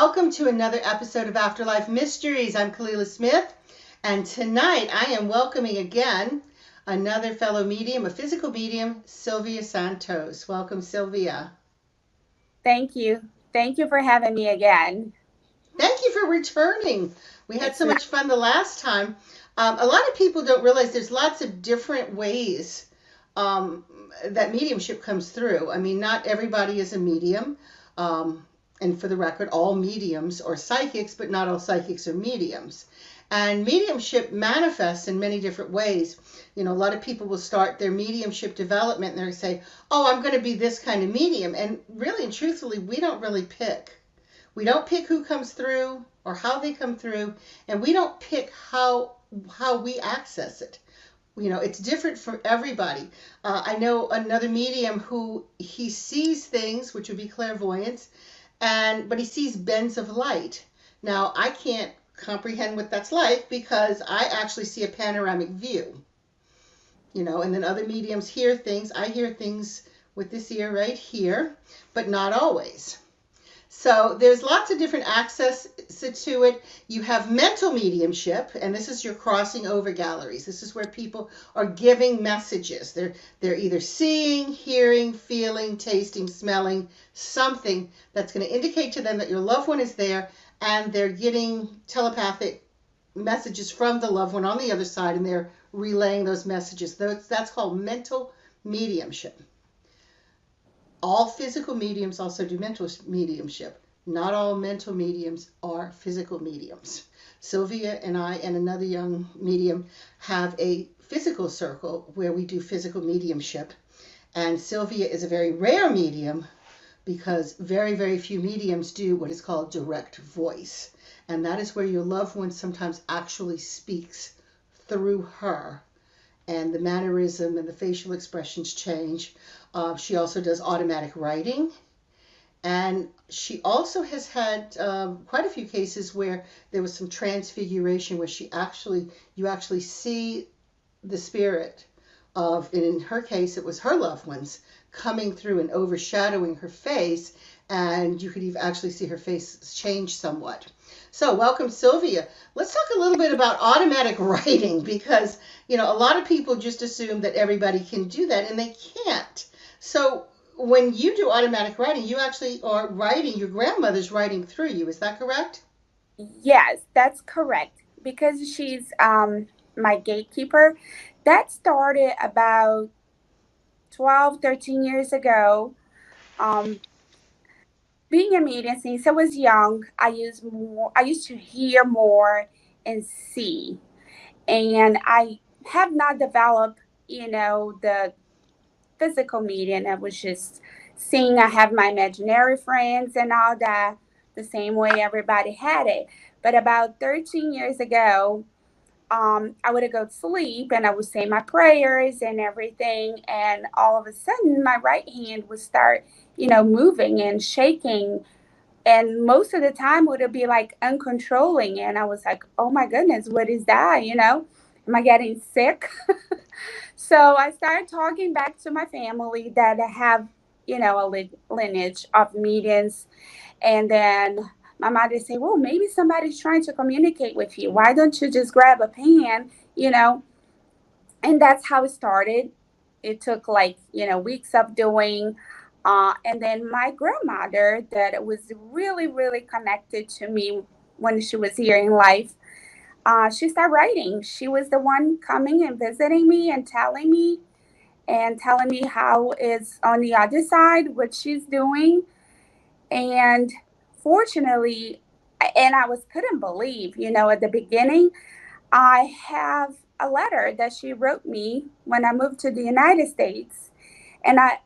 Welcome to another episode of Afterlife Mysteries. I'm Kalila Smith, and tonight I am welcoming again another fellow medium, a physical medium, Silvia Santos. Welcome, Silvia. Thank you. Thank you for having me again. Thank you for returning. We had so much fun the last time. Um, a lot of people don't realize there's lots of different ways um, that mediumship comes through. I mean, not everybody is a medium. Um, and for the record, all mediums are psychics, but not all psychics are mediums. And mediumship manifests in many different ways. You know, a lot of people will start their mediumship development and they say, Oh, I'm going to be this kind of medium. And really and truthfully, we don't really pick. We don't pick who comes through or how they come through, and we don't pick how how we access it you know it's different for everybody uh, i know another medium who he sees things which would be clairvoyance and but he sees bends of light. Now I can't comprehend what that's like because I actually see a panoramic view. You know, and then other mediums hear things. I hear things with this ear right here, but not always. So there's lots of different access to it. You have mental mediumship, and this is your crossing over galleries. This is where people are giving messages. They're they're either seeing, hearing, feeling, tasting, smelling something that's going to indicate to them that your loved one is there, and they're getting telepathic messages from the loved one on the other side, and they're relaying those messages. That's called mental mediumship. All physical mediums also do mental mediumship. Not all mental mediums are physical mediums. Silvia and I and another young medium have a physical circle where we do physical mediumship. And Silvia is a very rare medium because very, very few mediums do what is called direct voice. And that is where your loved one sometimes actually speaks through her and the mannerism and the facial expressions change. Uh, she also does automatic writing. And she also has had um, quite a few cases where there was some transfiguration where she actually, you actually see the spirit of, and in her case, it was her loved ones coming through and overshadowing her face. And you could even actually see her face change somewhat. So, welcome, Silvia. Let's talk a little bit about automatic writing because, you know, a lot of people just assume that everybody can do that and they can't. So, when you do automatic writing, you actually are writing, your grandmother's writing through you. Is that correct? Yes, that's correct. Because she's um, my gatekeeper. That started about 12, 13 years ago. Um, being a medium since I was young, I used more I used to hear more and see. And I have not developed, you know, the physical medium. I was just seeing I have my imaginary friends and all that the same way everybody had it. But about 13 years ago, um, I would go to sleep and I would say my prayers and everything. And all of a sudden, my right hand would start you know, moving and shaking. And most of the time would be like uncontrolling. And I was like, oh my goodness, what is that? You know, am I getting sick? so I started talking back to my family that I have, you know, a lineage of mediums. And then my mother said, well, maybe somebody's trying to communicate with you. Why don't you just grab a pen, you know? And that's how it started. It took like, you know, weeks of doing uh, and then my grandmother, that was really, really connected to me when she was here in life, uh, she started writing. She was the one coming and visiting me and telling me and telling me how it's on the other side, what she's doing. And fortunately, and I was couldn't believe, you know, at the beginning, I have a letter that she wrote me when I moved to the United States. And I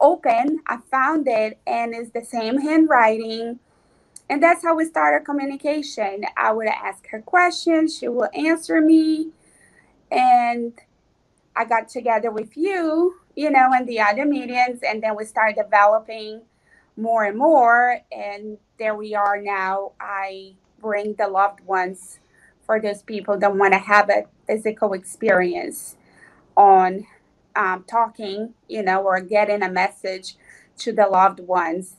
opened, I found it, and it's the same handwriting. And that's how we started communication. I would ask her questions, she will answer me. And I got together with you, you know, and the other mediums, and then we started developing more and more. And there we are now. I bring the loved ones for those people that want to have a physical experience on um, talking, you know, or getting a message to the loved ones.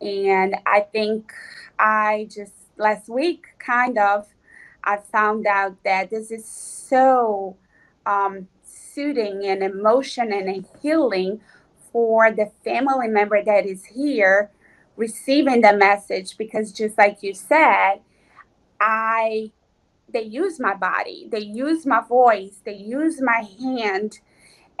And I think I just last week kind of I found out that this is so um, soothing and emotion and healing for the family member that is here receiving the message because just like you said i they use my body they use my voice they use my hand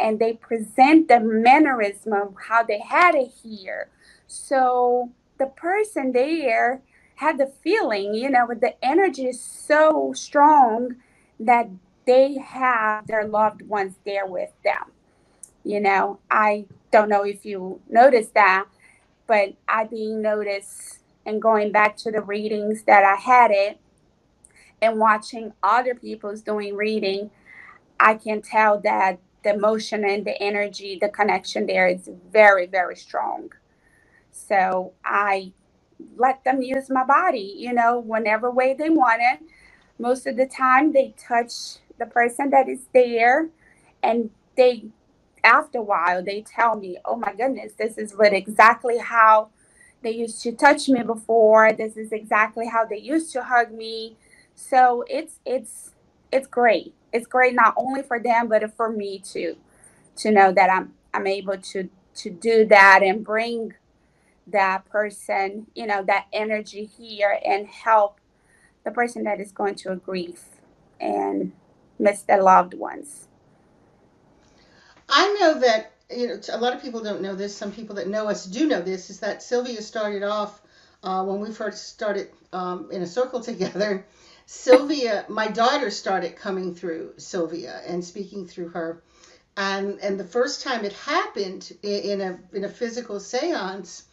and they present the mannerism of how they had it here so the person there had the feeling you know the energy is so strong that they have their loved ones there with them you know i don't know if you noticed that but I being noticed and going back to the readings that I had it and watching other people's doing reading, I can tell that the emotion and the energy, the connection there is very, very strong. So I let them use my body, you know, whenever way they want it. Most of the time, they touch the person that is there and they after a while they tell me oh my goodness this is what exactly how they used to touch me before. This is exactly how they used to hug me. So it's it's it's great. It's great not only for them but for me too to know that i'm i'm able to to do that and bring that person you know that energy here and help the person that is going a grief and miss their loved ones I know that you know a lot of people don't know this. Some people that know us do know this. Is that Silvia started off uh, when we first started um, in a circle together. Silvia, my daughter started coming through Silvia and speaking through her, and and the first time it happened in, a in a physical séance,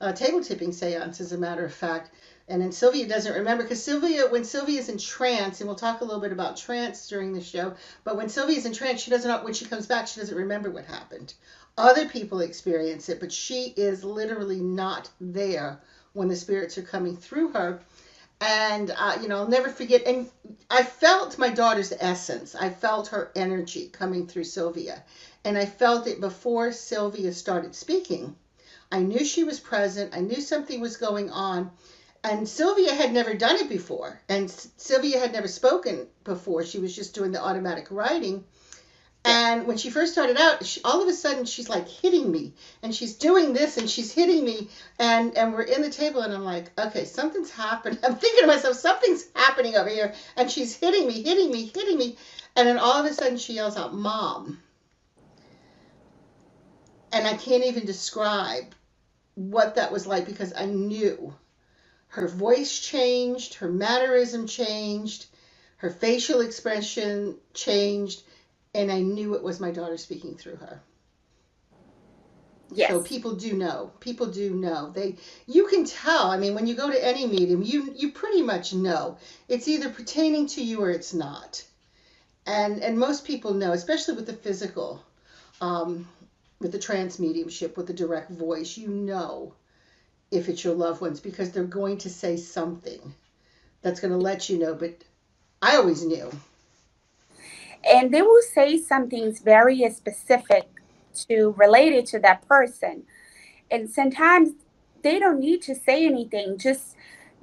a table tipping séance, as a matter of fact. And then Silvia doesn't remember because Silvia, when Silvia is in trance, and we'll talk a little bit about trance during the show, but when Silvia is in trance, she doesn't, when she comes back, she doesn't remember what happened. Other people experience it, but she is literally not there when the spirits are coming through her. And, uh, you know, I'll never forget. And I felt my daughter's essence. I felt her energy coming through Silvia. And I felt it before Silvia started speaking. I knew she was present. I knew something was going on and Silvia had never done it before, and Silvia had never spoken before. She was just doing the automatic writing. And when she first started out, she, all of a sudden she's like hitting me, and she's doing this, and she's hitting me, and and we're in the table, and I'm like, okay, something's happening. I'm thinking to myself, something's happening over here, and she's hitting me, hitting me, hitting me, and then all of a sudden she yells out, "Mom!" And I can't even describe what that was like because I knew her voice changed, her mannerism changed, her facial expression changed, and I knew it was my daughter speaking through her. Yes. So people do know. People do know. They you can tell. I mean, when you go to any medium, you you pretty much know. It's either pertaining to you or it's not. And and most people know, especially with the physical, um, with the trance mediumship, with the direct voice, you know if it's your loved ones because they're going to say something that's going to let you know. But I always knew. And they will say something very specific to related to that person. And sometimes they don't need to say anything, just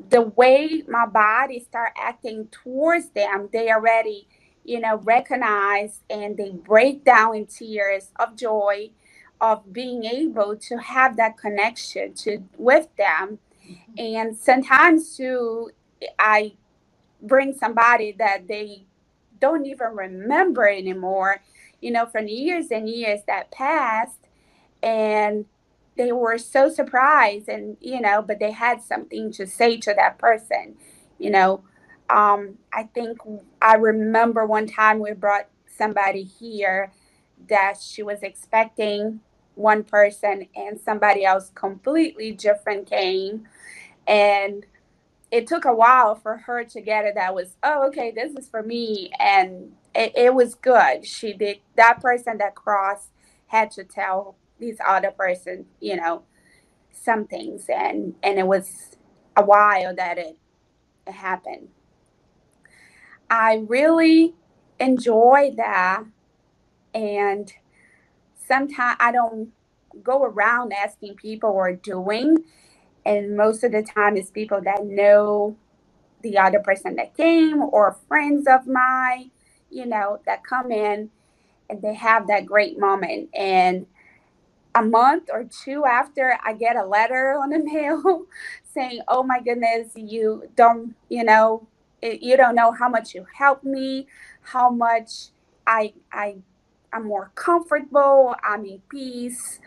the way my body start acting towards them, they already, you know, recognize and they break down in tears of joy of being able to have that connection to with them. And sometimes too i bring somebody that they don't even remember anymore you know from years and years that passed and they were so surprised and you know but they had something to say to that person you know. Um, i think i remember one time we brought somebody here that she was expecting one person and somebody else completely different came. And it took a while for her to get it that was oh okay this is for me. And it, it was good. She did that person that crossed had to tell these other person you know some things. And and it was a while that it, it happened. I really enjoy that. And sometimes I don't go around asking people or doing. and most of the time it's people that know the other person that came or friends of mine, you know, that come in and they have that great moment. And a month or two after, I get a letter on the mail saying, "Oh my goodness, you don't, you know, you don't know how much you helped me, how much I I I'm more comfortable, I'm in peace,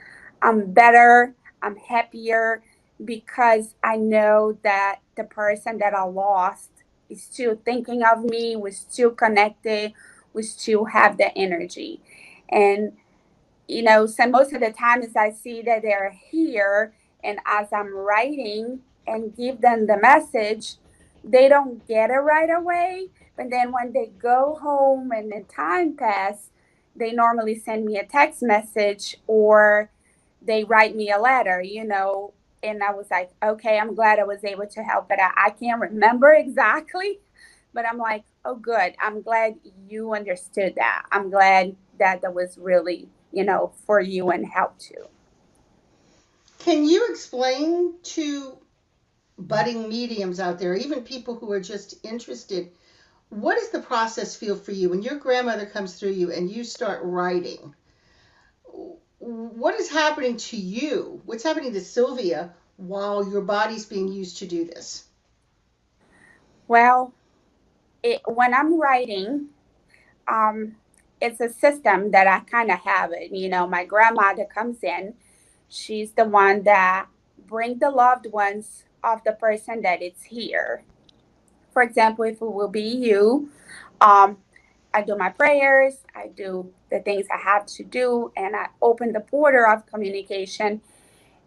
I'm better, I'm happier." because I know that the person that I lost is still thinking of me, we're still connected, we still have the energy. And, you know, so most of the times I see that they're here and as I'm writing and give them the message, they don't get it right away. But then when they go home and the time pass, they normally send me a text message or they write me a letter, you know, and I was like, okay, I'm glad I was able to help, but I, I can't remember exactly. But I'm like, oh, good. I'm glad you understood that. I'm glad that that was really, you know, for you and help too. Can you explain to budding mediums out there, even people who are just interested, what does the process feel for you when your grandmother comes through you and you start writing? what is happening to you? What's happening to Silvia while your body's being used to do this? Well, it, when I'm writing, um, it's a system that I kind of have it. You know, my grandmother comes in, she's the one that bring the loved ones of the person that it's here. For example, if it will be you, um, I do my prayers, I do the things I have to do, and I open the portal of communication.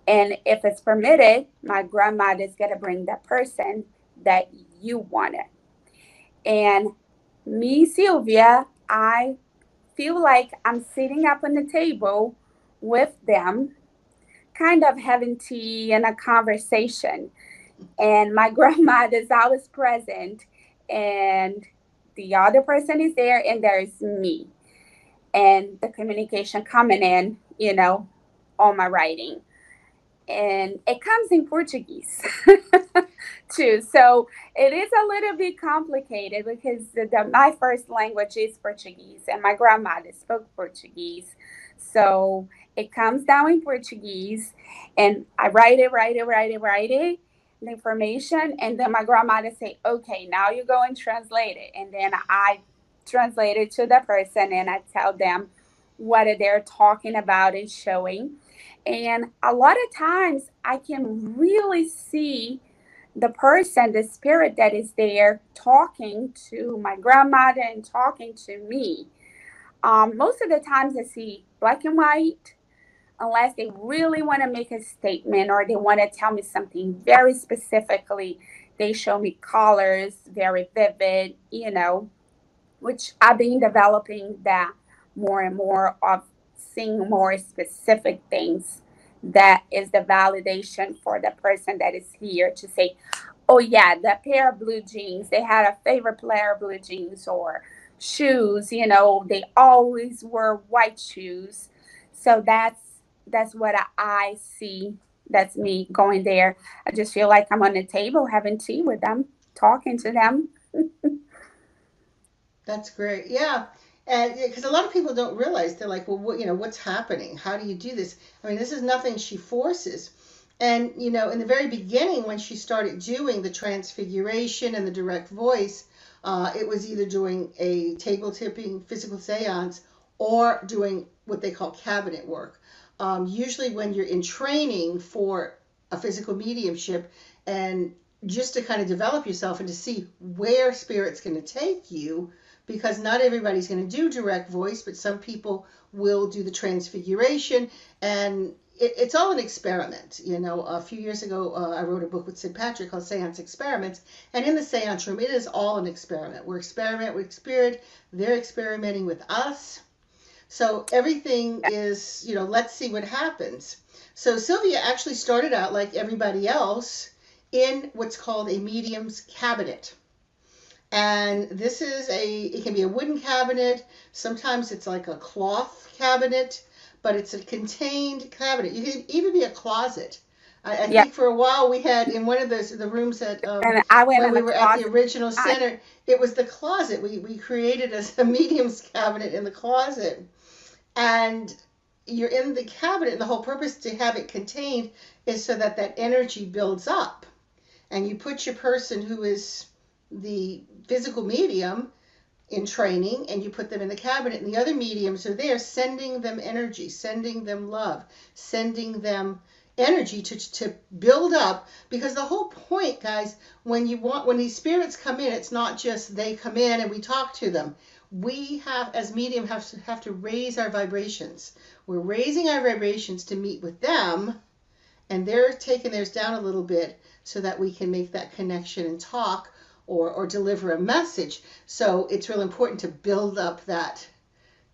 And if it's permitted, my grandma is going to bring the person that you wanted. And me, Silvia, I feel like I'm sitting up on the table with them, kind of having tea and a conversation. And my grandmother is always present. And the other person is there and there's me. And the communication coming in you know on my writing. And it comes in portuguese too. So it is a little bit complicated because the, the, my first language is portuguese and my grandmother spoke portuguese. So it comes down in portuguese and i write it write it write it write it the information and then my grandmother say okay now you go and translate it. And then i translate it to the person and i tell them what they're talking about and showing. And a lot of times i can really see the person the spirit that is there talking to my grandmother and talking to me. Um, most of the times i see black and white unless they really want to make a statement or they want to tell me something very specifically. They show me colors, very vivid, you know, which I've been developing that more and more of seeing more specific things that is the validation for the person that is here to say, oh yeah, the pair of blue jeans, they had a favorite pair of blue jeans or shoes, you know, they always wear white shoes. So that's that's what I see. That's me going there. I just feel like I'm on the table having tea with them, talking to them. that's great. Yeah. And because a lot of people don't realize, they're like, well, what, you know, what's happening? How do you do this? I mean, this is nothing she forces. And, you know, in the very beginning, when she started doing the transfiguration and the direct voice, uh, it was either doing a table tipping physical seance or doing what they call cabinet work um, usually when you're in training for a physical mediumship and just to kind of develop yourself and to see where spirit's going to take you because not everybody's going to do direct voice but some people will do the transfiguration and it, it's all an experiment you know? A few years ago uh, i wrote a book with sid patrick called seance experiments and in the seance room it is all an experiment. We're experimenting with spirit they're experimenting with us so everything is, you know, let's see what happens. So Silvia actually started out like everybody else in what's called a medium's cabinet. And this is a, it can be a wooden cabinet. Sometimes it's like a cloth cabinet, but it's a contained cabinet. You can even be a closet. I, I yeah. think for a while we had in one of those the rooms that um, and I went when we were closet. at the original center. I, it was the closet. We we created a, a medium's cabinet in the closet, and you're in the cabinet. And the whole purpose to have it contained is so that that energy builds up, and you put your person who is the physical medium in training and you put them in the cabinet and the other mediums are there sending them energy sending them love sending them energy to, to build up because the whole point guys when you want when these spirits come in it's not just they come in and we talk to them we have as medium have to have to raise our vibrations we're raising our vibrations to meet with them and they're taking theirs down a little bit so that we can make that connection and talk or, or deliver a message. So it's really important to build up that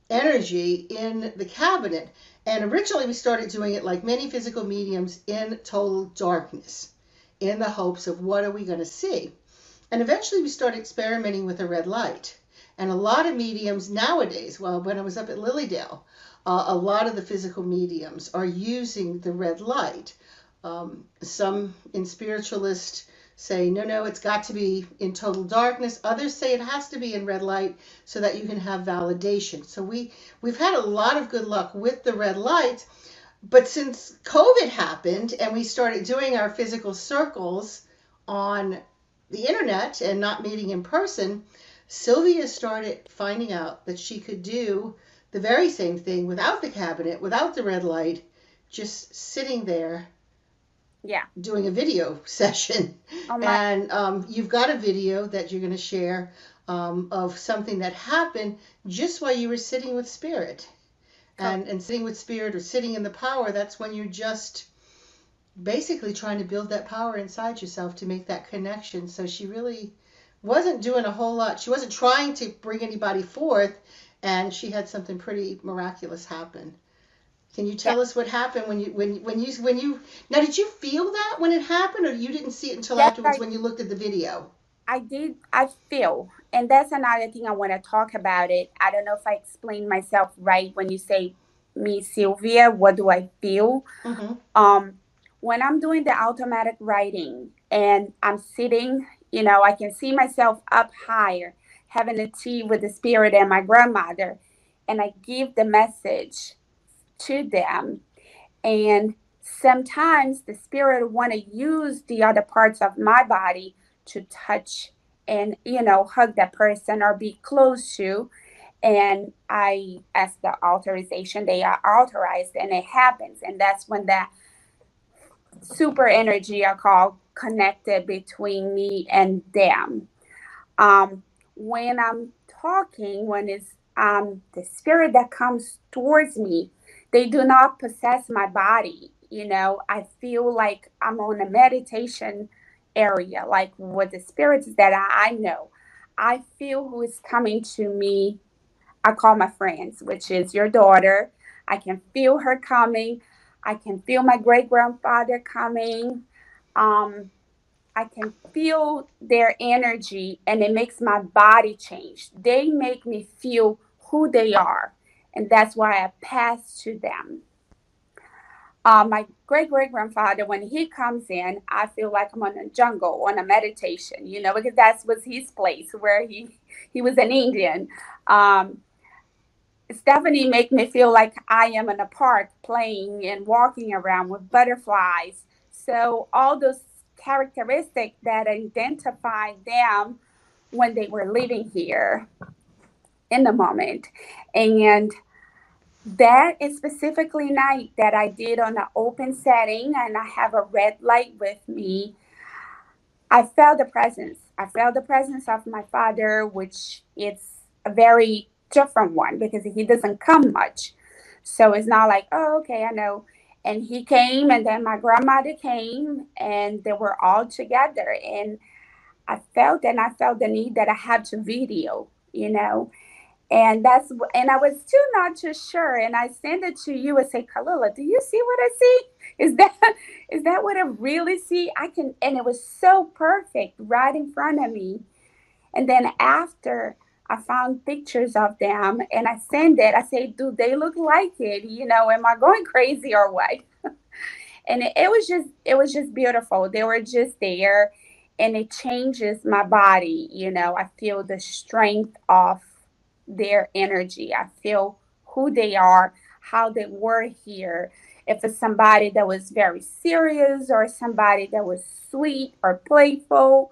energy in the cabinet. And originally we started doing it like many physical mediums in total darkness in the hopes of what are we going to see. And eventually we started experimenting with a red light. And a lot of mediums nowadays, well, when I was up at Lily Dale, uh, a lot of the physical mediums are using the red light. Um, some in spiritualist say, no, no, it's got to be in total darkness. Others say it has to be in red light so that you can have validation. So we, we've had a lot of good luck with the red light. But since COVID happened and we started doing our physical circles on the internet and not meeting in person, Silvia started finding out that she could do the very same thing without the cabinet, without the red light, just sitting there yeah. doing a video session. Oh and um, you've got a video that you're going to share um, of something that happened just while you were sitting with spirit. And and sitting with spirit or sitting in the power that's when you're just basically trying to build that power inside yourself to make that connection. So she really wasn't doing a whole lot she wasn't trying to bring anybody forth and she had something pretty miraculous happen can you tell yeah. us what happened when you when when you when you now did you feel that when it happened or you didn't see it until yes, afterwards I, when you looked at the video? I did I feel and that's another thing I want to talk about it. I don't know if I explained myself right when you say me Silvia, what do I feel? Mm-hmm. Um when I'm doing the automatic writing and I'm sitting, you know, I can see myself up higher, having a tea with the spirit and my grandmother, and I give the message to them. And sometimes the spirit want to use the other parts of my body to touch and you know hug that person or be close to and i ask the authorization they are authorized and it happens and that's when that super energy I call connected between me and them. Um, when i'm talking when it's um, the spirit that comes towards me they do not possess my body you know? I feel like i'm on a meditation area like with the spirits that i know. I feel who is coming to me. I call my friends which is your daughter. I can feel her coming i can feel my great grandfather coming um, i can feel their energy and it makes my body change they make me feel who they are and that's why I pass to them. Uh, my great great grandfather, when he comes in, I feel like I'm on a jungle, on a meditation, you know, because that was his place where he he was an Indian. Um, Stephanie make me feel like I am in a park playing and walking around with butterflies. So all those characteristics that identify them when they were living here in the moment. And that is specifically night that I did on an open setting and I have a red light with me. I felt the presence. I felt the presence of my father, which it's a very different one because he doesn't come much. So it's not like, oh, okay, I know. And he came, and then my grandmother came, and they were all together. And I felt, and I felt the need that I had to video, you know and that's and I was still not too sure. And I send it to you and say, Kalila, do you see what I see? Is that is that what I really see? I can and it was so perfect right in front of me. And then after I found pictures of them and I send it, I say, do they look like it? You know, am I going crazy or what? and it, it was just it was just beautiful. They were just there and it changes my body you know. I feel the strength of their energy. I feel who they are how they were here. If it's somebody that was very serious or somebody that was sweet or playful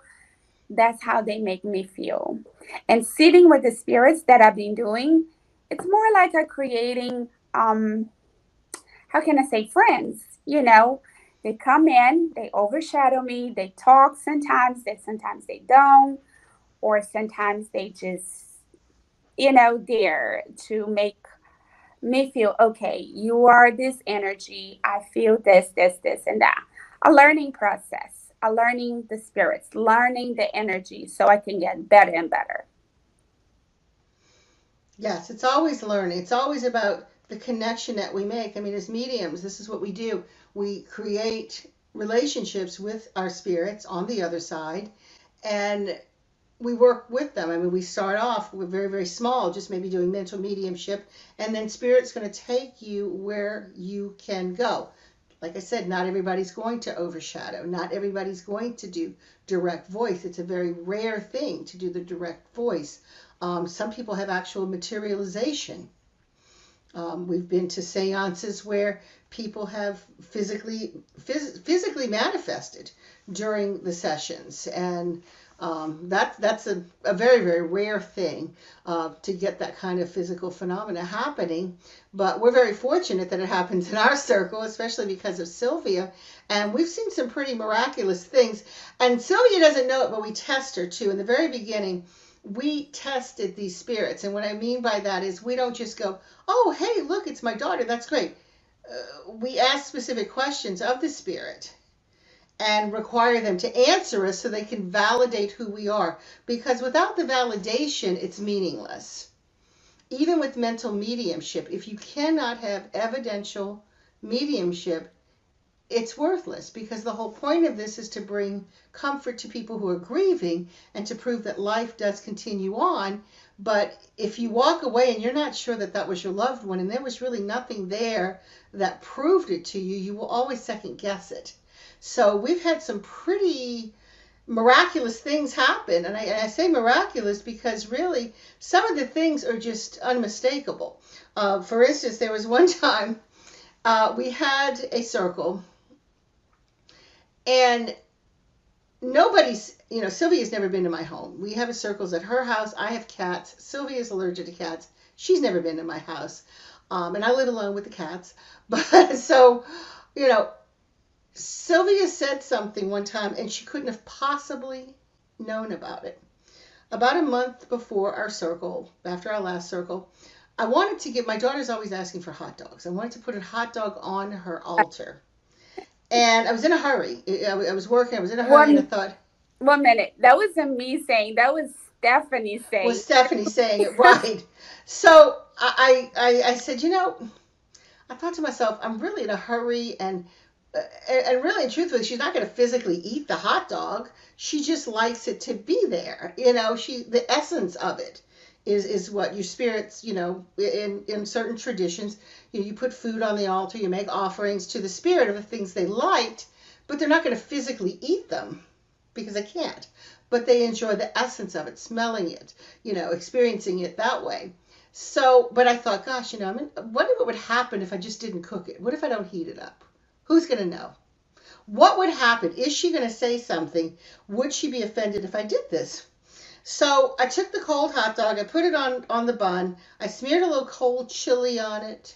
that's how they make me feel and sitting with the spirits that i've been doing it's more like a creating um how can i say friends you know? They come in they overshadow me they talk sometimes they sometimes they don't or sometimes they just you know there to make me feel okay you are this energy i feel this this this and that. A learning process learning the spirits learning the energy so i can get better and better Yes, it's always learning. It's always about the connection that we make. I mean, as mediums, this is what we do. We create relationships with our spirits on the other side, and we work with them. I mean, we start off with very, very small, just maybe doing mental mediumship, and then spirit's going to take you where you can go. Like I said, not everybody's going to overshadow. Not everybody's going to do direct voice. It's a very rare thing to do the direct voice. Um, some people have actual materialization. Um, we've been to seances where people have physically phys- physically manifested during the sessions, and um, that that's a, a very very rare thing uh, to get that kind of physical phenomena happening. But we're very fortunate that it happens in our circle, especially because of Silvia, and we've seen some pretty miraculous things. And Silvia doesn't know it, but we test her too. In the very beginning, we tested these spirits. And what I mean by that is we don't just go, oh, hey, look, it's my daughter. That's great. Uh, we ask specific questions of the spirit and require them to answer us so they can validate who we are. Because without the validation, it's meaningless. Even with mental mediumship, if you cannot have evidential mediumship, it's worthless because the whole point of this is to bring comfort to people who are grieving and to prove that life does continue on. But if you walk away and you're not sure that that was your loved one and there was really nothing there that proved it to you, you will always second guess it. So we've had some pretty miraculous things happen. And I, and I say miraculous because really some of the things are just unmistakable. Uh, for instance, there was one time uh, we had a circle and nobody's you know silvia's never been to my home. We have a circles at her house. I have cats. Silvia's allergic to cats. She's never been to my house. Um, and i live alone with the cats. But so you know silvia said something one time and she couldn't have possibly known about it about a month before our circle after our last circle i wanted to get my daughter's always asking for hot dogs i wanted to put a hot dog on her altar and I was in a hurry. I was working. I was in a hurry, one, and I thought. One minute. That wasn't me saying. That was Stephanie saying. Was Stephanie saying it right? so I, I, I said, you know, I thought to myself, I'm really in a hurry, and and really and truthfully, she's not going to physically eat the hot dog. She just likes it to be there. You know, she the essence of it is is what your spirits you know in in certain traditions you, you put food on the altar you make offerings to the spirit of the things they liked but they're not going to physically eat them because they can't but they enjoy the essence of it smelling it you know experiencing it that way so but i thought gosh you know i mean what what would happen if i just didn't cook it what if i don't heat it up who's going to know what would happen is she going to say something would she be offended if i did this so I took the cold hot dog, I put it on on the bun, I smeared a little cold chili on it.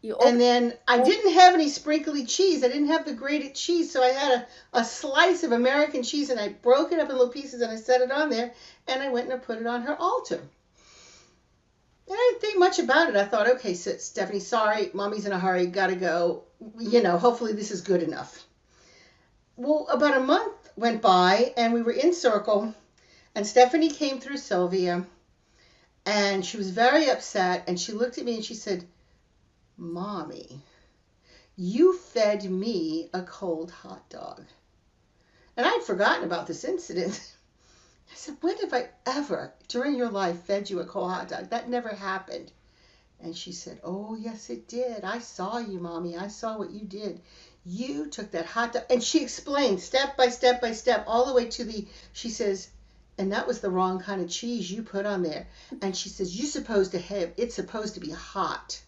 You and then I oh. didn't have any sprinkly cheese. I didn't have the grated cheese, so I had a, a slice of American cheese and I broke it up in little pieces and I set it on there and I went and I put it on her altar. I didn't think much about it. I thought, okay, so Stephanie, sorry, mommy's in a hurry, gotta go. You know, hopefully this is good enough. Well, about a month went by and we were in circle and Stephanie came through Silvia and she was very upset and she looked at me and she said, Mommy, you fed me a cold hot dog. And I'd forgotten about this incident. I said, When have I ever, during your life, fed you a cold hot dog? That never happened. And she said, Oh, yes, it did. I saw you, Mommy. I saw what you did. You took that hot dog. And she explained step by step by step, all the way to the, she says, and that was the wrong kind of cheese you put on there. And she says, You're supposed to have, it's supposed to be hot.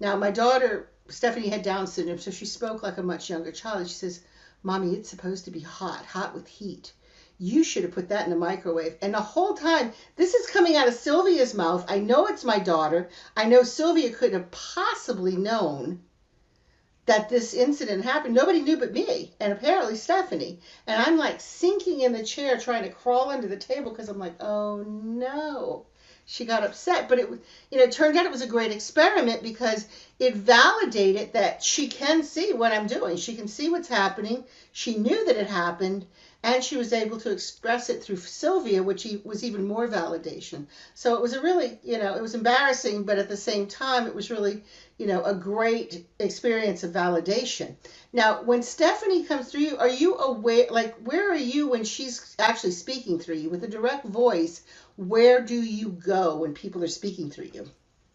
Now, my daughter, Stephanie, had Down syndrome, so she spoke like a much younger child. And she says, Mommy, it's supposed to be hot, hot with heat. You should have put that in the microwave. And the whole time, this is coming out of Silvia's mouth. I know it's my daughter. I know Silvia couldn't have possibly known that this incident happened. Nobody knew but me and apparently Stephanie. And I'm like sinking in the chair trying to crawl under the table because I'm like, oh no. She got upset, but it you know, it turned out it was a great experiment because it validated that she can see what I'm doing. She can see what's happening. She knew that it happened and she was able to express it through Silvia, which was even more validation. So it was a really, you know, it was embarrassing, but at the same time, it was really, you know, a great experience of validation. Now, when Stephanie comes through you, are you aware, like, where are you when she's actually speaking through you with a direct voice? Where do you go when people are speaking through you?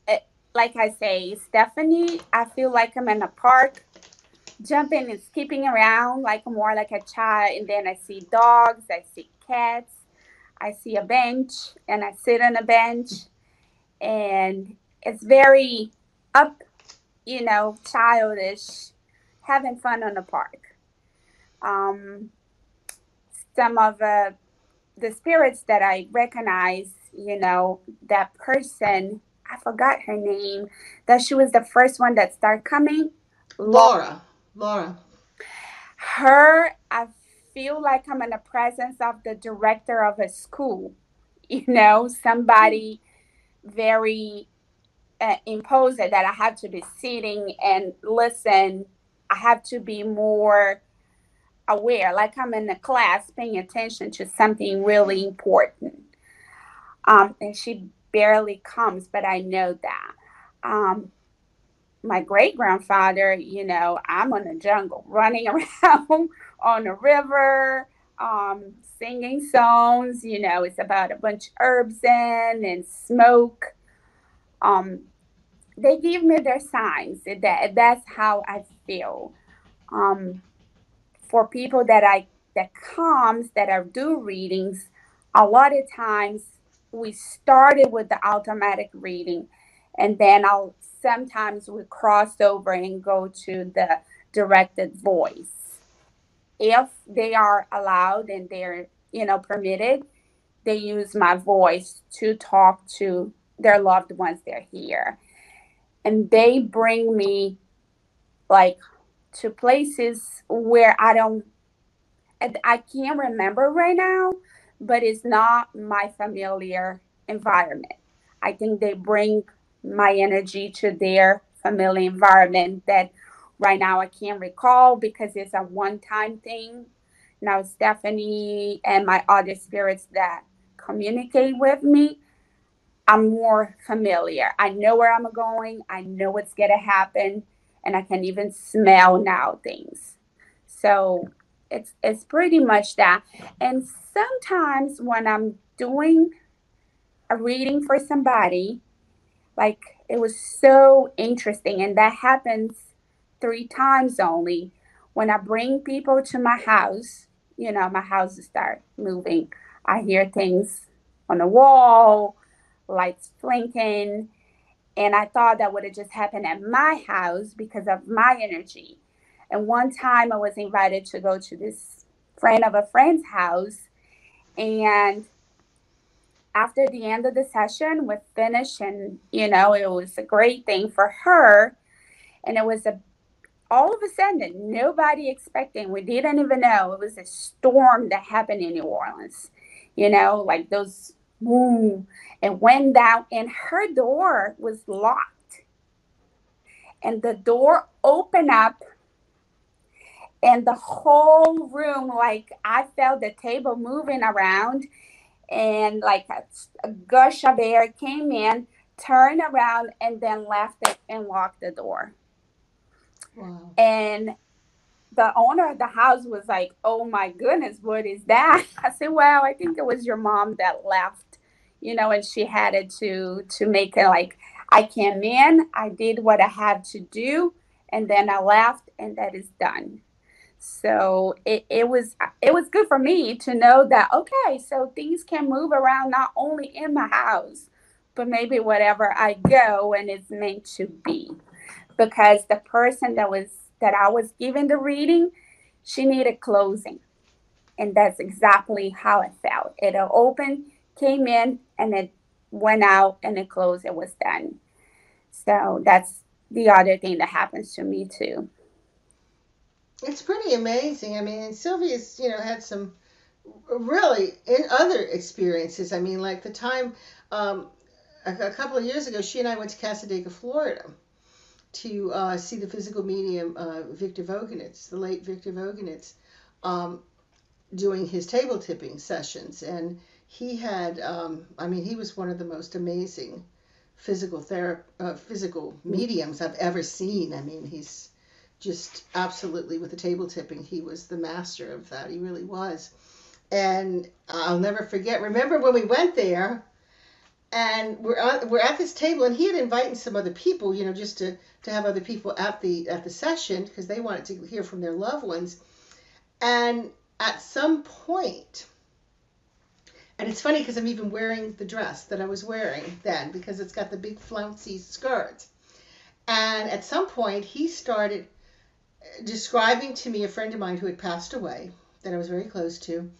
Eh, like I say, Stephanie, I feel like I'm in a park jumping and skipping around like more like a child. And then I see dogs, I see cats, I see a bench, and I sit on a bench. And it's very up, you know, childish, having fun on the park. Um, some of uh, the spirits that I recognize, you know, that person, I forgot her name, that she was the first one that started coming. Laura. Laura. Her, I feel like I'm in the presence of the director of a school, you know, somebody very uh, imposing that I have to be sitting and listen. I have to be more aware, like I'm in a class paying attention to something really important. Um, and she barely comes, but I know that. Um, my great grandfather, you know, I'm in the jungle, running around on the river, um, singing songs. You know, it's about a bunch of herbs in and smoke. Um, they give me their signs. That that's how I feel. Um, for people that I that comes that are do readings, a lot of times we started with the automatic reading, and then I'll sometimes we cross over and go to the directed voice. If they are allowed and they're, you know, permitted, they use my voice to talk to their loved ones they're here. And they bring me like to places where I don't I can't remember right now, but it's not my familiar environment. I think they bring my energy to their family environment that right now I can't recall because it's a one time thing. Now, Stephanie and my other spirits that communicate with me, I'm more familiar. I know where I'm going, I know what's going to happen, and I can even smell now things. So it's it's pretty much that. And sometimes when I'm doing a reading for somebody, like it was so interesting. And that happens three times only. When I bring people to my house, you know, my house start moving. I hear things on the wall, lights blinking. And I thought that would have just happened at my house because of my energy. And one time I was invited to go to this friend of a friend's house. And after the end of the session, we finished, and you know, it was a great thing for her. And it was a all of a sudden, nobody expecting. We didn't even know it was a storm that happened in New Orleans. You know, like those boom, and went down, and her door was locked, and the door opened up and the whole room like i felt the table moving around and like a, a gush of air came in, turned around, and then left it and locked the door. Wow. And the owner of the house was like, "Oh my goodness, what is that?" I said, "Well, I think it was your mom that left, you know, and she had it to to make it like I came in, I did what I had to do, and then I left, and that is done. So it, it was it was good for me to know that okay, so things can move around not only in my house, but maybe whatever I go and it's meant to be. Because the person that was that I was giving the reading, she needed closing. And that's exactly how it felt. It opened, came in, and it went out and it closed, it was done. So that's the other thing that happens to me too. It's pretty amazing. I mean, Silvia's, you know, had some really in other experiences. I mean, like the time um, a, a, couple of years ago, she and I went to Cassadaga, Florida, to uh, see the physical medium uh, Victor Voganitz, the late Victor Voganitz, um, doing his table tipping sessions, and he had, um, I mean, he was one of the most amazing physical therapy, uh, physical mediums I've ever seen. I mean, he's just absolutely with the table tipping. He was the master of that. He really was. And I'll never forget. Remember when we went there, and we're we're at this table, and he had invited some other people, you know, just to to have other people at the at the session because they wanted to hear from their loved ones. And at some point, and it's funny because I'm even wearing the dress that I was wearing then because it's got the big flouncy skirt. And at some point, he started describing to me a friend of mine who had passed away that I was very close to.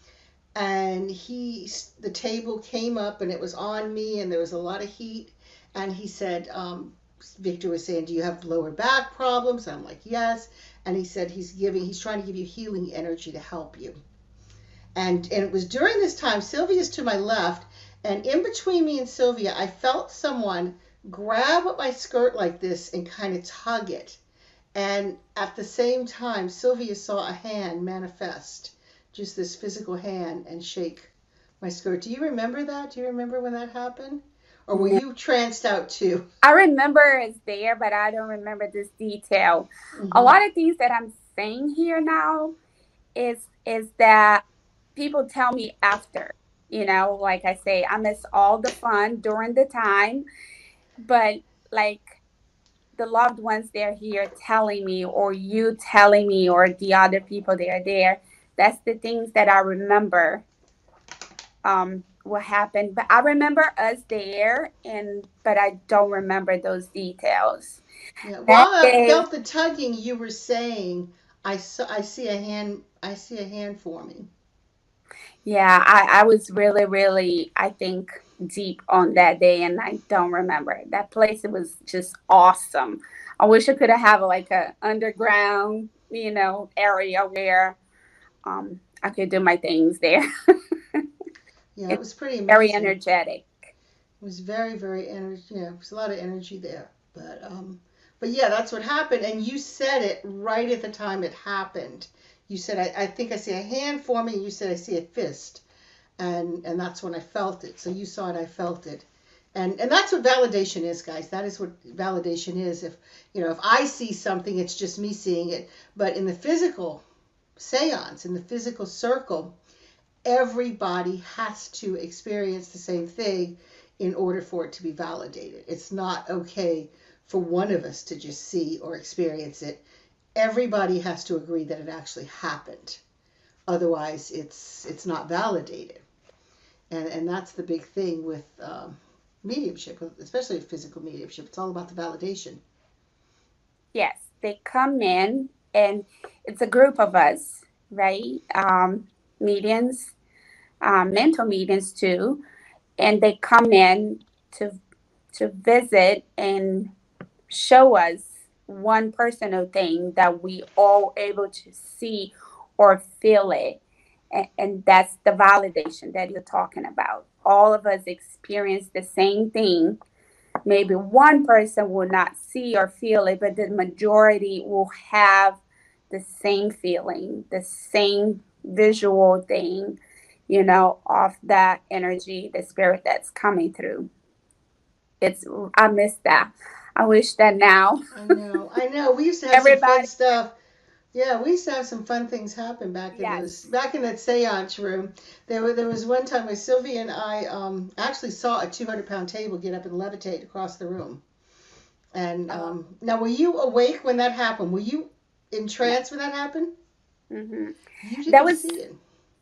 And he, the table came up and it was on me and there was a lot of heat. And he said, um, Victor was saying, Do you have lower back problems? I'm like, Yes. And he said, He's giving, he's trying to give you healing energy to help you. And, and it was during this time, Silvia's to my left. And in between me and Silvia, I felt someone grab my skirt like this and kind of tug it. And at the same time, Silvia saw a hand manifest, just this physical hand, and shake my skirt. Do you remember that? Do you remember when that happened? Or were you tranced out too? I remember it's there, but I don't remember this detail. Mm-hmm. A lot of things that I'm saying here now is is that people tell me after. You know, like I say, I miss all the fun during the time, but like the loved ones they're here telling me or you telling me or the other people they are there. That's the things that i remember um what happened. But i remember us there and but i don't remember those details. Yeah. while i felt the tugging you were saying i saw i see a hand i see a hand forming. Yeah i i was really really i think deep on that day and I don't remember. That place it was just awesome. I wish I could have like a underground, you know, area where um I could do my things there. yeah, it was pretty amazing. very energetic. It was very, very energy yeah, it was a lot of energy there. But um but yeah, that's what happened. And you said it right at the time it happened. You said I, I think I see a hand forming, you said I see a fist and and that's when I felt it. So you saw it, I felt it. And, and that's what validation is, guys. That is what validation is. If you know, if I see something, it's just me seeing it. But in the physical seance, in the physical circle, everybody has to experience the same thing in order for it to be validated. It's not okay for one of us to just see or experience it. Everybody has to agree that it actually happened. Otherwise, it's it's not validated and and that's the big thing with um, mediumship, especially physical mediumship. It's all about the validation. Yes, they come in, and it's a group of us, right? Um, mediums, um, mental mediums too, and they come in to to visit and show us one personal thing that we all able to see or feel it and, and that's the validation that you're talking about. All of us experience the same thing. Maybe one person will not see or feel it, but the majority will have the same feeling, the same visual thing, you know, of that energy, the spirit that's coming through. It's I miss that. I wish that now. I know, I know. We used to have Everybody, some fun stuff yeah, we used to have some fun things happen back in yes. this back in that seance room. There were there was one time where Silvia and I um, actually saw a 200 pound table get up and levitate across the room. And oh. um, now, were you awake when that happened? Were you in trance when that happened? hmm That was.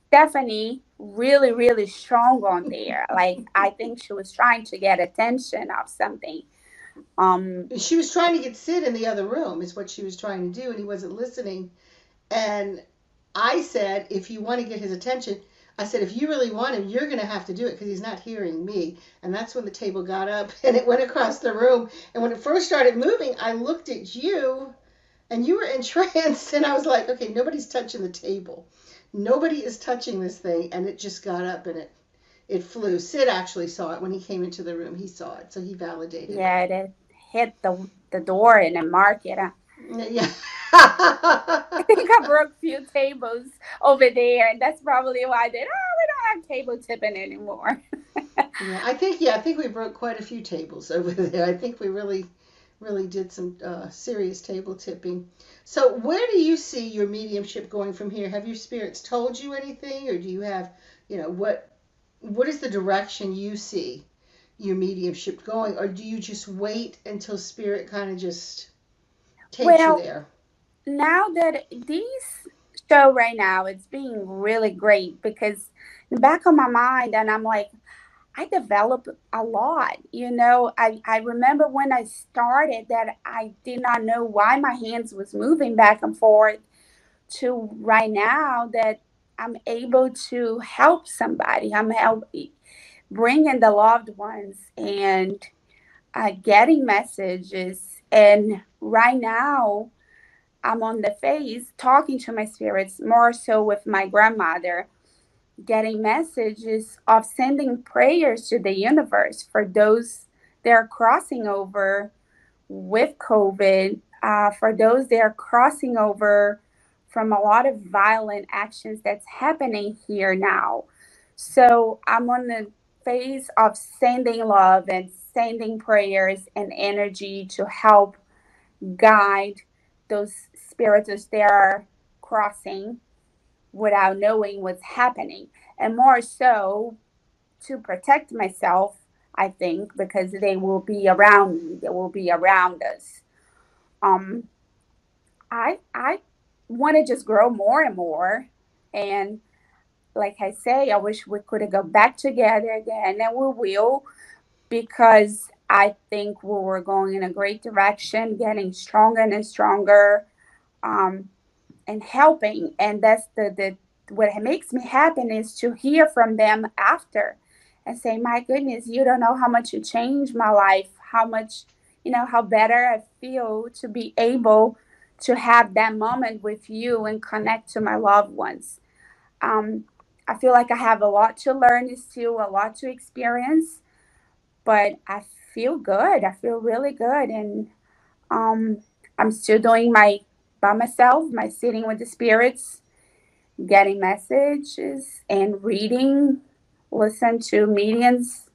Stephanie really, really strong on there. Like I think she was trying to get attention of something. Um, She was trying to get Sid in the other room, is what she was trying to do, and he wasn't listening. And I said, if you want to get his attention, I said, if you really want him, you're going to have to do it because he's not hearing me. And that's when the table got up and it went across the room. And when it first started moving, I looked at you and you were entranced. And I was like, okay, nobody's touching the table. Nobody is touching this thing. And it just got up and it, it flew. Sid actually saw it when he came into the room. He saw it. So he validated it. yeah, it hit the the door and then mark it. Yeah. I think I broke a few tables over there, and that's probably why they. Oh, we don't have table tipping anymore. Yeah, I think yeah, I think we broke quite a few tables over there. I think we really, really did some uh, serious table tipping. So where do you see your mediumship going from here? Have your spirits told you anything, or do you have, you know, what, what is the direction you see your mediumship going, or do you just wait until spirit kind of just takes Well, you there? now that these show right now, it's being really great because in the back of my mind, and I'm like, I develop a lot. You know, I, I remember when I started that I did not know why my hands was moving back and forth to right now that I'm able to help somebody. I'm helping bringing the loved ones and uh, getting messages. And right now, I'm on the phase talking to my spirits more so with my grandmother, getting messages of sending prayers to the universe for those that are crossing over with COVID, uh, for those that are crossing over from a lot of violent actions that's happening here now. So I'm on the phase of sending love and sending prayers and energy to help guide those spirits as they are crossing without knowing what's happening. And more so to protect myself, I think, because they will be around me, they will be around us. Um, I I want to just grow more and more. And like I say, I wish we could go back together again, and we will, because I think we were going in a great direction, getting stronger and stronger, um, and helping. And that's the the what makes me happy is to hear from them after, and say, "My goodness, you don't know how much you changed my life. How much, you know, how better I feel to be able." To have that moment with you and connect to my loved ones. Um, I feel like I have a lot to learn, still a lot to experience, but I feel good. I feel really good, and um, I'm still doing my by myself, my sitting with the spirits, getting messages and reading, listen to mediums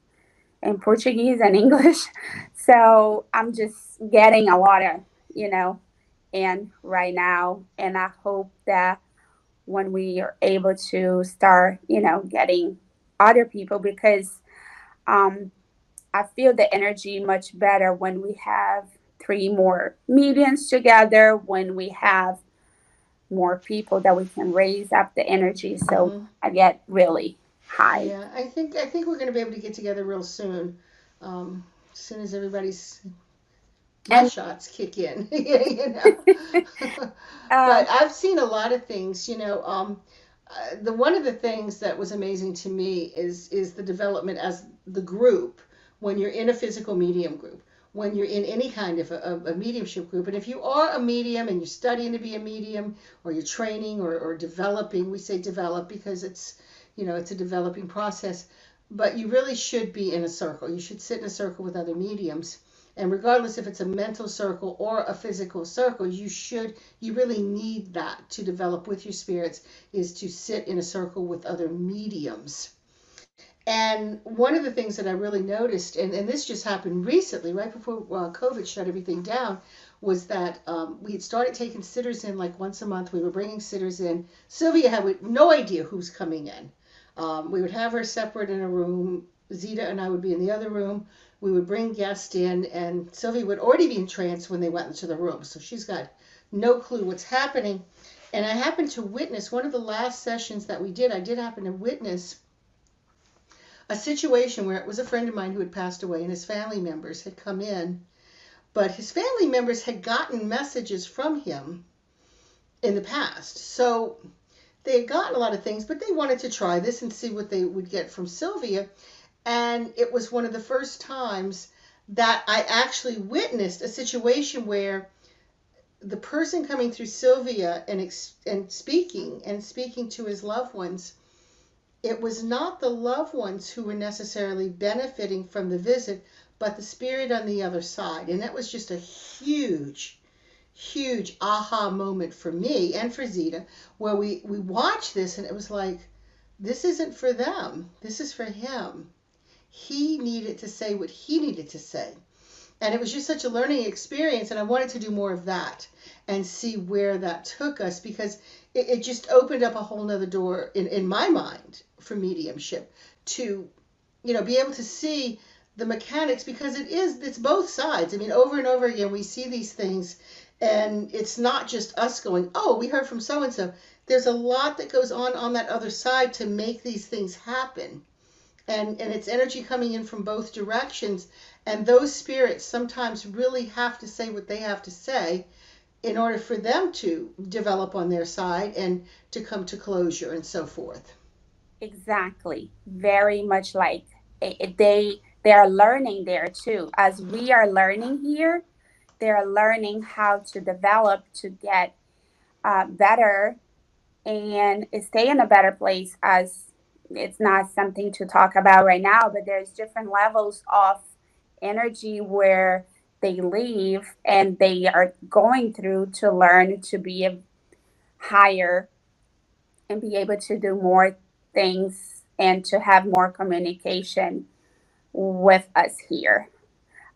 in Portuguese and English. So I'm just getting a lot of, you know, and right now and i hope that when we are able to start you know getting other people because um, i feel the energy much better when we have three more meetings together when we have more people that we can raise up the energy so Mhm. i get really high Yeah, I think I think we're going to be able to get together real soon. Um, as soon as everybody's And- shots kick in, you know. um, but I've seen a lot of things. You know, um, uh, the one of the things that was amazing to me is is the development as the group when you're in a physical medium group. When you're in any kind of a, a mediumship group, and if you are a medium and you're studying to be a medium, or you're training or, or developing, we say develop because it's, you know, it's a developing process. But you really should be in a circle. You should sit in a circle with other mediums and regardless if it's a mental circle or a physical circle you should you really need that to develop with your spirits is to sit in a circle with other mediums. And one of the things that i really noticed and, and this just happened recently right before uh, covid shut everything down was that um, we had started taking sitters in like once a month. We were bringing sitters in. Silvia had no idea who's coming in. Um, we would have her separate in a room. Zita and i would be in the other room we would bring guests in and silvia would already be in trance when they went into the room so she's got no clue what's happening. And I happened to witness one of the last sessions that we did, I did happen to witness a situation where it was a friend of mine who had passed away and his family members had come in, but his family members had gotten messages from him in the past. So they had gotten a lot of things, but they wanted to try this and see what they would get from Silvia. And it was one of the first times that I actually witnessed a situation where the person coming through Silvia and and speaking and speaking to his loved ones, it was not the loved ones who were necessarily benefiting from the visit, but the spirit on the other side. And that was just a huge huge aha moment for me and for Zita, where we, we watched this and it was like, this isn't for them. This is for him. He needed to say what he needed to say. And it was just such a learning experience. And I wanted to do more of that and see where that took us because it, it just opened up a whole nother door in, in my mind for mediumship to, you know, be able to see the mechanics because it is, it's both sides. I mean, over and over again, we see these things and it's not just us going, oh, we heard from so and so. There's a lot that goes on on that other side to make these things happen. And, and it's energy coming in from both directions. And those spirits sometimes really have to say what they have to say in order for them to develop on their side and to come to closure and so forth. Exactly. Very much like it, they they are learning there too. As we are learning here, they're learning how to develop to get uh, better and stay in a better place as it's not something to talk about right now but there's different levels of energy where they leave and they are going through to learn to be higher and be able to do more things and to have more communication with us here.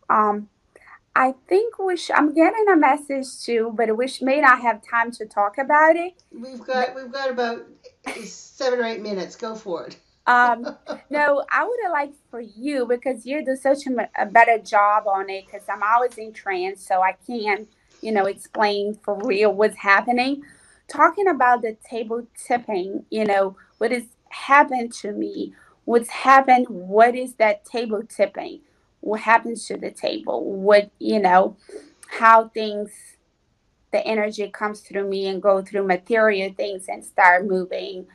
Um, I think we sh- I'm getting a message too, but we may not have time to talk about it. We've got we've got about seven or eight minutes. Go for it. um, no, I would have liked for you because you do such a, a better job on it. Because I'm always in trance, so I can't, you know, explain for real what's happening. Talking about the table tipping, you know, what has happened to me? What's happened? What is that table tipping? What happens to the table what you know how things the energy comes through me and go through material things and start moving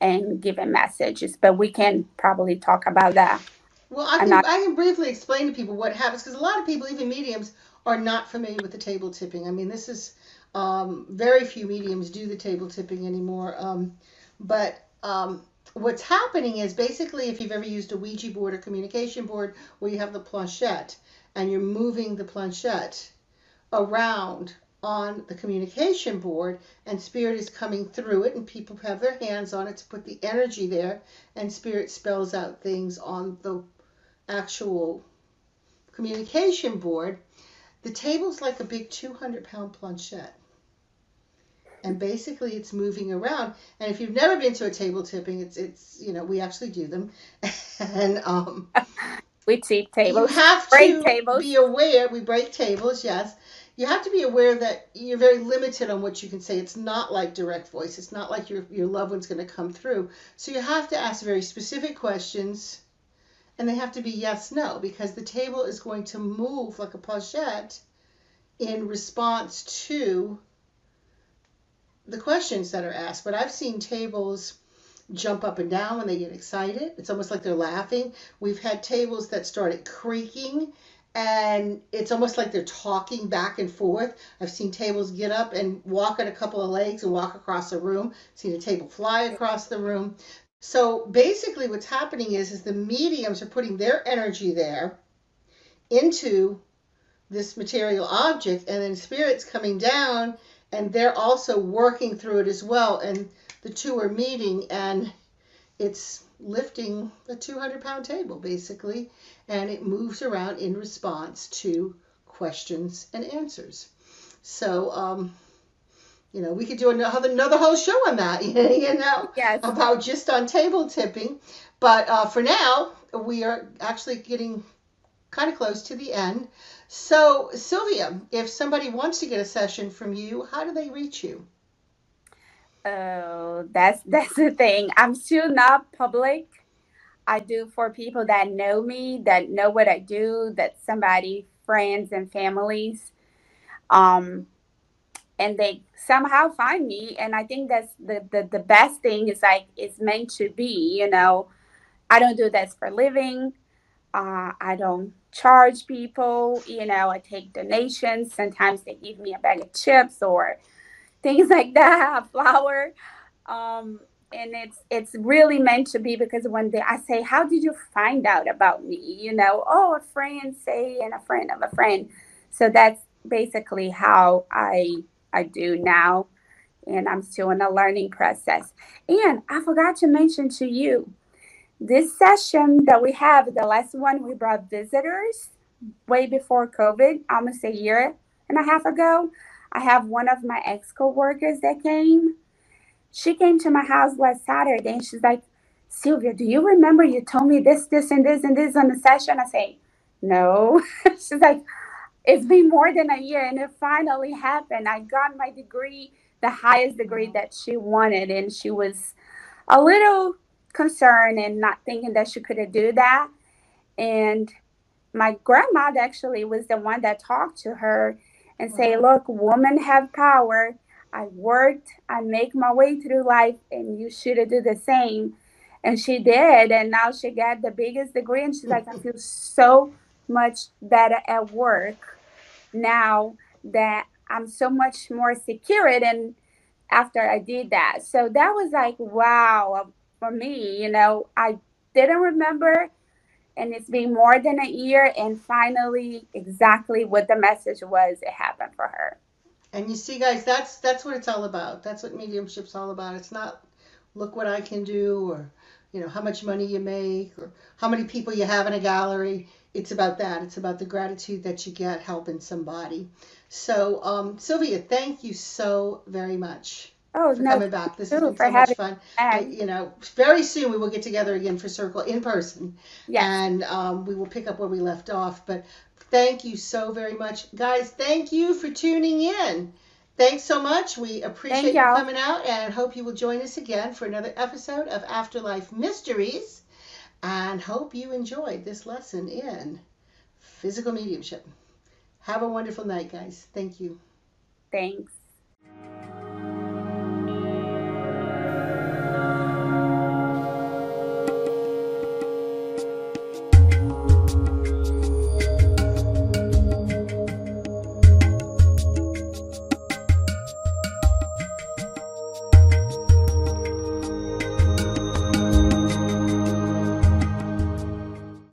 and giving messages. But we can probably talk about that. Well i can, not- I can briefly explain to people what happens because a lot of people even mediums are not familiar with the table tipping. I mean this is um, very few mediums do the table tipping anymore. Um, but um, what's happening is basically if you've ever used a Ouija board or communication board where you have the planchette and you're moving the planchette around on the communication board and spirit is coming through it and people have their hands on it to put the energy there and spirit spells out things on the actual communication board the table's like a big 200 pound planchette and basically it's moving around. And if you've never been to a table tipping, it's it's you know we actually do them, and um, we tip tables. You have break to tables. be aware. We break tables, yes. You have to be aware that you're very limited on what you can say. It's not like direct voice. It's not like your your loved one's going to come through. So you have to ask very specific questions, and they have to be yes no because the table is going to move like a planchette in response to the questions that are asked, but I've seen tables jump up and down when they get excited. It's almost like they're laughing. We've had tables that started creaking and it's almost like they're talking back and forth. I've seen tables get up and walk on a couple of legs and walk across the room. I've seen a table fly across the room. So basically what's happening is is the mediums are putting their energy there into this material object and then spirits coming down and they're also working through it as well. And the two are meeting, and it's lifting a 200 pound table basically, and it moves around in response to questions and answers. So, um, you know, we could do another another whole show on that, you know, yes. about just on table tipping. But uh, for now, we are actually getting kind of close to the end. So, Silvia, if somebody wants to get a session from you, how do they reach you? Oh, that's that's the thing. I'm still not public. I do for people that know me, that know what I do, that somebody, friends and families. Um, and they somehow find me and i think that's the, the the best thing is like it's meant to be you know i don't do this for living uh, i don't charge people you know i take donations sometimes they give me a bag of chips or things like that flour um, and it's it's really meant to be because one day i say how did you find out about me you know oh a friend say and a friend of a friend so that's basically how i I do now. And I'm still in a learning process. And I forgot to mention to you this session that we have, the last one, we brought visitors way before COVID, almost a year and a half ago. I have one of my ex co workers that came. She came to my house last Saturday and she's like, Silvia, do you remember you told me this, this, and this, and this on the session? I say, no. she's like, it's been more than a year and it finally happened. I got my degree, the highest degree that she wanted, and she was a little concerned and not thinking that she couldn't do that. And my grandmother actually was the one that talked to her and say, mm-hmm. "Look, women have power. I worked, I make my way through life, and you should do the same." And she did, and now she got the biggest degree, and she's like, "I feel so much better at work now that I'm so much more secure and after I did that. So that was like wow for me, you know, I didn't remember and it's been more than a year and finally exactly what the message was it happened for her. And you see guys, that's that's what it's all about. That's what mediumship's all about. It's not look what I can do or you know how much money you make or how many people you have in a gallery it's about that it's about the gratitude that you get helping somebody so um, silvia thank you so very much oh, for no, coming back this has been so much fun I, you know very soon we will get together again for circle in person yes. and um, we will pick up where we left off but thank you so very much guys thank you for tuning in Thanks so much. We appreciate you coming out and hope you will join us again for another episode of Afterlife Mysteries and hope you enjoyed this lesson in physical mediumship. Have a wonderful night, guys. Thank you. Thanks.